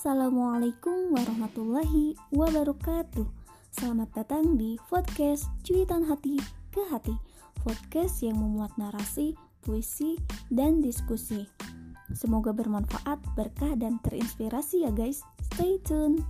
Assalamualaikum warahmatullahi wabarakatuh. Selamat datang di podcast Cuitan Hati ke Hati. Podcast yang memuat narasi, puisi, dan diskusi. Semoga bermanfaat, berkah, dan terinspirasi ya guys. Stay tuned.